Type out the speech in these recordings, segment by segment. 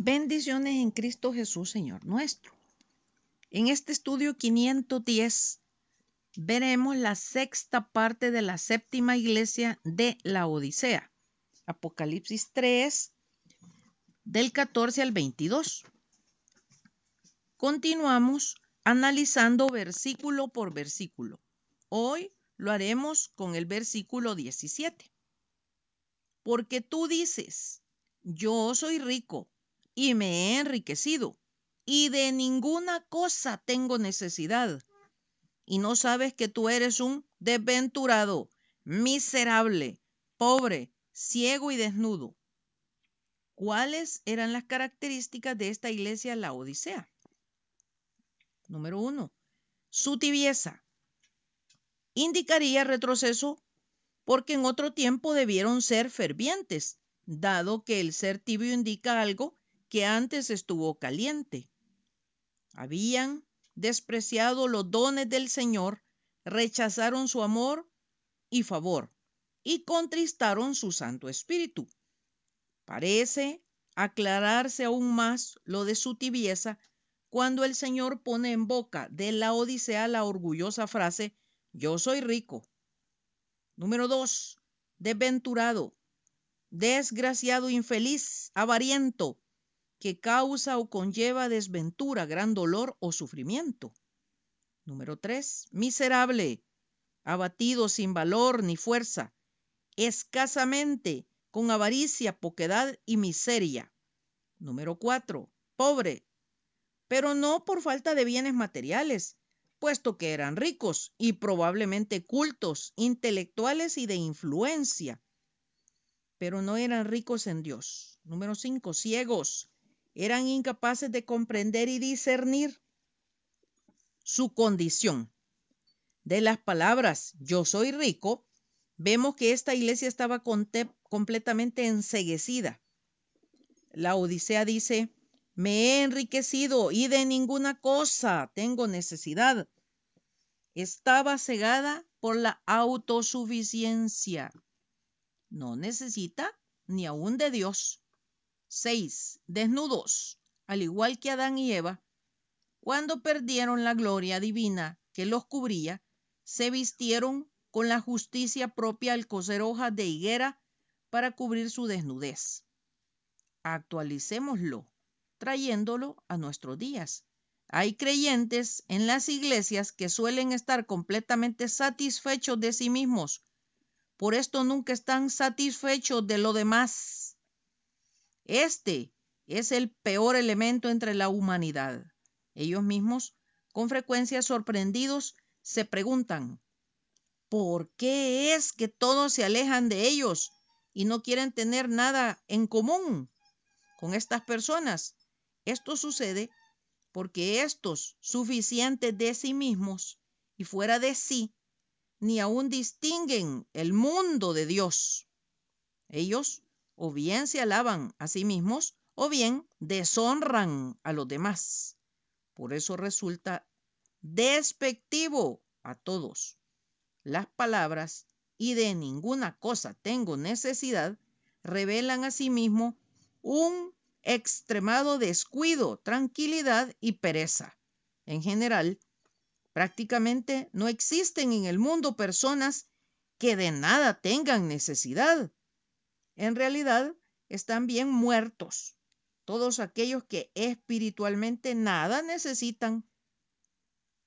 Bendiciones en Cristo Jesús, Señor nuestro. En este estudio 510 veremos la sexta parte de la séptima iglesia de la Odisea. Apocalipsis 3, del 14 al 22. Continuamos analizando versículo por versículo. Hoy lo haremos con el versículo 17. Porque tú dices, yo soy rico y me he enriquecido, y de ninguna cosa tengo necesidad. Y no sabes que tú eres un desventurado, miserable, pobre, ciego y desnudo. ¿Cuáles eran las características de esta iglesia, la Odisea? Número uno, su tibieza. Indicaría retroceso porque en otro tiempo debieron ser fervientes, dado que el ser tibio indica algo que antes estuvo caliente. Habían despreciado los dones del Señor, rechazaron su amor y favor y contristaron su Santo Espíritu. Parece aclararse aún más lo de su tibieza cuando el Señor pone en boca de la Odisea la orgullosa frase, yo soy rico. Número dos, desventurado, desgraciado, infeliz, avariento, que causa o conlleva desventura, gran dolor o sufrimiento. Número tres, miserable, abatido sin valor ni fuerza, escasamente, con avaricia, poquedad y miseria. Número cuatro, pobre, pero no por falta de bienes materiales, puesto que eran ricos y probablemente cultos, intelectuales y de influencia, pero no eran ricos en Dios. Número cinco, ciegos, eran incapaces de comprender y discernir su condición. De las palabras yo soy rico, vemos que esta iglesia estaba completamente enseguecida. La Odisea dice, me he enriquecido y de ninguna cosa tengo necesidad. Estaba cegada por la autosuficiencia. No necesita ni aún de Dios. 6. Desnudos, al igual que Adán y Eva, cuando perdieron la gloria divina que los cubría, se vistieron con la justicia propia al coser hojas de higuera para cubrir su desnudez. Actualicémoslo, trayéndolo a nuestros días. Hay creyentes en las iglesias que suelen estar completamente satisfechos de sí mismos. Por esto nunca están satisfechos de lo demás este es el peor elemento entre la humanidad. Ellos mismos, con frecuencia sorprendidos, se preguntan, ¿por qué es que todos se alejan de ellos y no quieren tener nada en común con estas personas? Esto sucede porque estos, suficientes de sí mismos y fuera de sí, ni aún distinguen el mundo de Dios. Ellos o bien se alaban a sí mismos o bien deshonran a los demás. Por eso resulta despectivo a todos. Las palabras y de ninguna cosa tengo necesidad revelan a sí mismo un extremado descuido, tranquilidad y pereza. En general, prácticamente no existen en el mundo personas que de nada tengan necesidad. En realidad, están bien muertos todos aquellos que espiritualmente nada necesitan.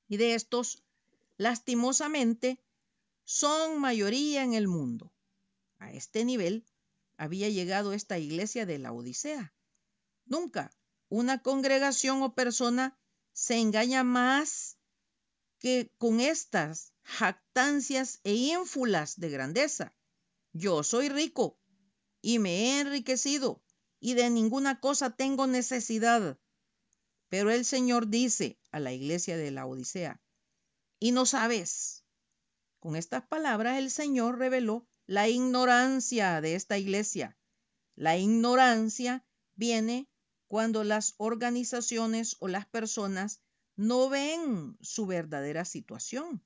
Y de estos, lastimosamente, son mayoría en el mundo. A este nivel había llegado esta iglesia de la Odisea. Nunca una congregación o persona se engaña más que con estas jactancias e ínfulas de grandeza. Yo soy rico, y me he enriquecido y de ninguna cosa tengo necesidad. Pero el Señor dice a la iglesia de la Odisea, y no sabes. Con estas palabras el Señor reveló la ignorancia de esta iglesia. La ignorancia viene cuando las organizaciones o las personas no ven su verdadera situación.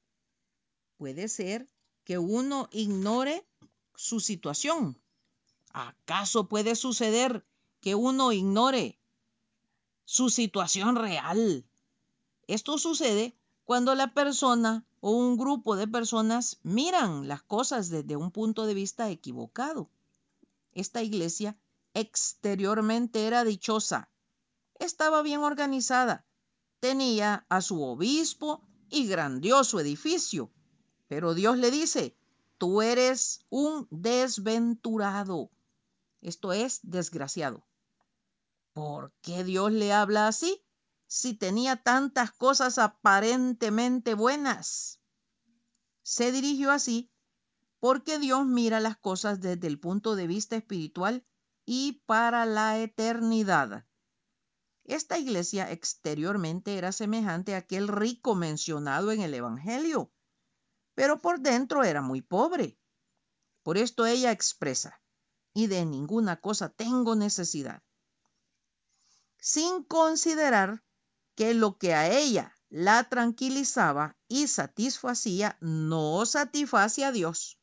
Puede ser que uno ignore su situación, ¿Acaso puede suceder que uno ignore su situación real. Esto sucede cuando la persona o un grupo de personas miran las cosas desde un punto de vista equivocado. Esta iglesia exteriormente era dichosa, estaba bien organizada, tenía a su obispo y grandioso edificio, pero Dios le dice, tú eres un desventurado, esto es desgraciado. ¿Por qué Dios le habla así? si tenía tantas cosas aparentemente buenas? Se dirigió así porque Dios mira las cosas desde el punto de vista espiritual y para la eternidad. Esta iglesia exteriormente era semejante a aquel rico mencionado en el Evangelio, pero por dentro era muy pobre. Por esto ella expresa, y de ninguna cosa tengo necesidad, sin considerar que lo que a ella la tranquilizaba y satisfacía no satisface a Dios.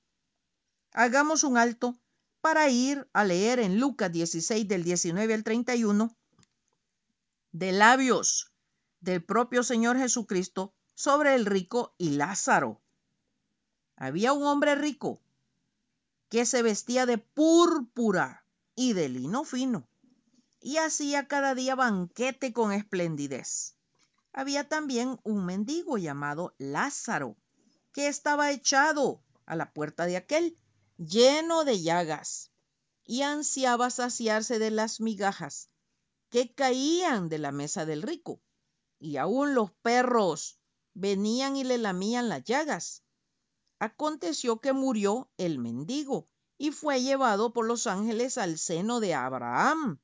Hagamos un alto para ir a leer en Lucas 16 del 19 al 31 de labios del propio Señor Jesucristo sobre el rico y Lázaro. Había un hombre rico que se vestía de púrpura y de lino fino y hacía cada día banquete con esplendidez. Había también un mendigo llamado Lázaro, que estaba echado a la puerta de aquel, lleno de llagas, y ansiaba saciarse de las migajas que caían de la mesa del rico, y aun los perros venían y le lamían las llagas. Aconteció que murió el mendigo y fue llevado por los ángeles al seno de Abraham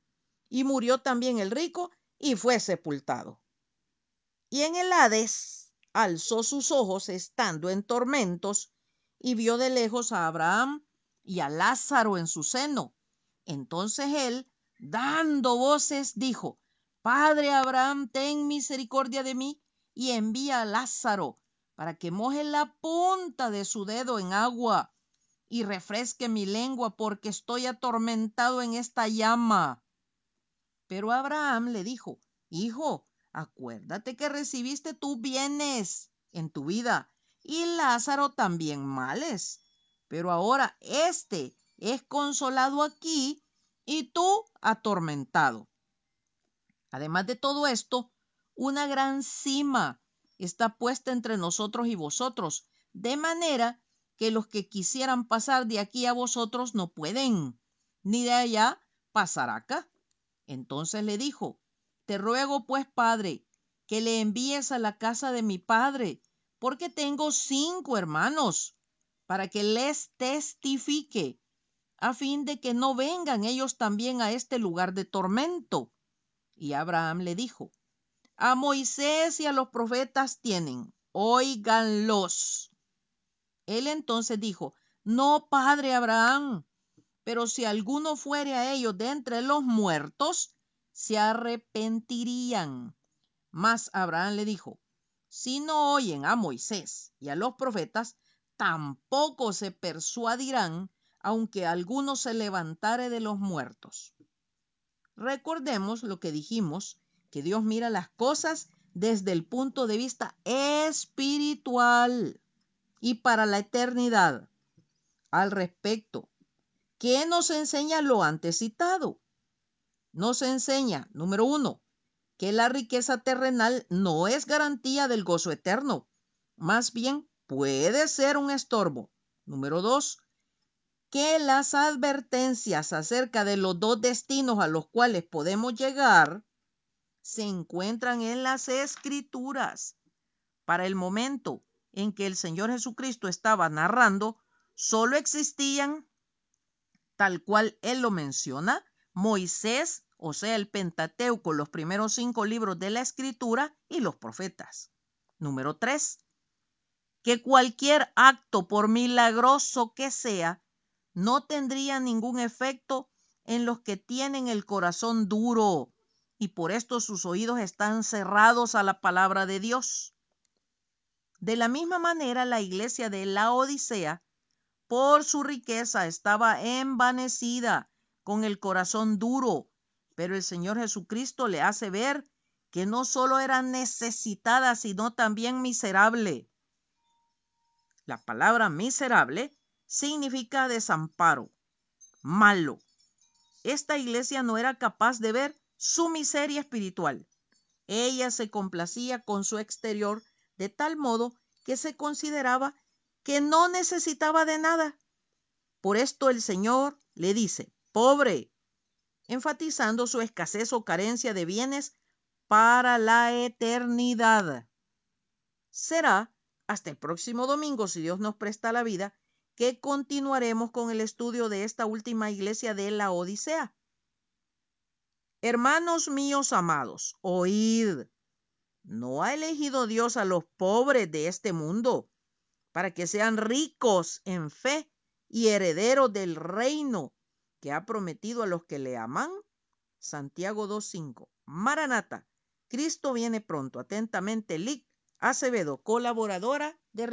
y murió también el rico y fue sepultado. Y en el Hades alzó sus ojos estando en tormentos y vio de lejos a Abraham y a Lázaro en su seno. Entonces él, dando voces, dijo, Padre Abraham, ten misericordia de mí y envía a Lázaro para que moje la punta de su dedo en agua y refresque mi lengua porque estoy atormentado en esta llama. Pero Abraham le dijo, Hijo, acuérdate que recibiste tú bienes en tu vida y Lázaro también males. Pero ahora éste es consolado aquí y tú atormentado. Además de todo esto, una gran cima está puesta entre nosotros y vosotros, de manera que los que quisieran pasar de aquí a vosotros no pueden, ni de allá pasar acá. Entonces le dijo, Te ruego pues, padre, que le envíes a la casa de mi padre, porque tengo cinco hermanos, para que les testifique, a fin de que no vengan ellos también a este lugar de tormento. Y Abraham le dijo, A Moisés y a los profetas tienen, óiganlos. Él entonces dijo, No, padre Abraham, pero si alguno fuere a ellos de entre los muertos, se arrepentirían. Mas Abraham le dijo, si no oyen a Moisés y a los profetas, tampoco se persuadirán, aunque alguno se levantare de los muertos. Recordemos lo que dijimos, que Dios mira las cosas desde el punto de vista espiritual y para la eternidad. Al respecto, ¿Qué nos enseña lo antes citado? Nos enseña, número uno, que la riqueza terrenal no es garantía del gozo eterno, más bien puede ser un estorbo. Número dos, que las advertencias acerca de los dos destinos a los cuales podemos llegar se encuentran en las escrituras. Para el momento en que el Señor Jesucristo estaba narrando, solo existían tal cual él lo menciona, Moisés, o sea, el Pentateuco, los primeros cinco libros de la escritura y los profetas. Número tres, que cualquier acto, por milagroso que sea, no tendría ningún efecto en los que tienen el corazón duro y por esto sus oídos están cerrados a la palabra de Dios. De la misma manera, la iglesia de la Odisea por su riqueza estaba envanecida, con el corazón duro, pero el Señor Jesucristo le hace ver que no solo era necesitada, sino también miserable. La palabra miserable significa desamparo, malo. Esta iglesia no era capaz de ver su miseria espiritual. Ella se complacía con su exterior de tal modo que se consideraba que no necesitaba de nada. Por esto el Señor le dice, pobre, enfatizando su escasez o carencia de bienes para la eternidad. Será hasta el próximo domingo, si Dios nos presta la vida, que continuaremos con el estudio de esta última iglesia de la Odisea. Hermanos míos amados, oíd. ¿No ha elegido Dios a los pobres de este mundo para que sean ricos en fe y herederos del reino que ha prometido a los que le aman? Santiago 2.5. Maranata. Cristo viene pronto. Atentamente, Lic Acevedo, colaboradora de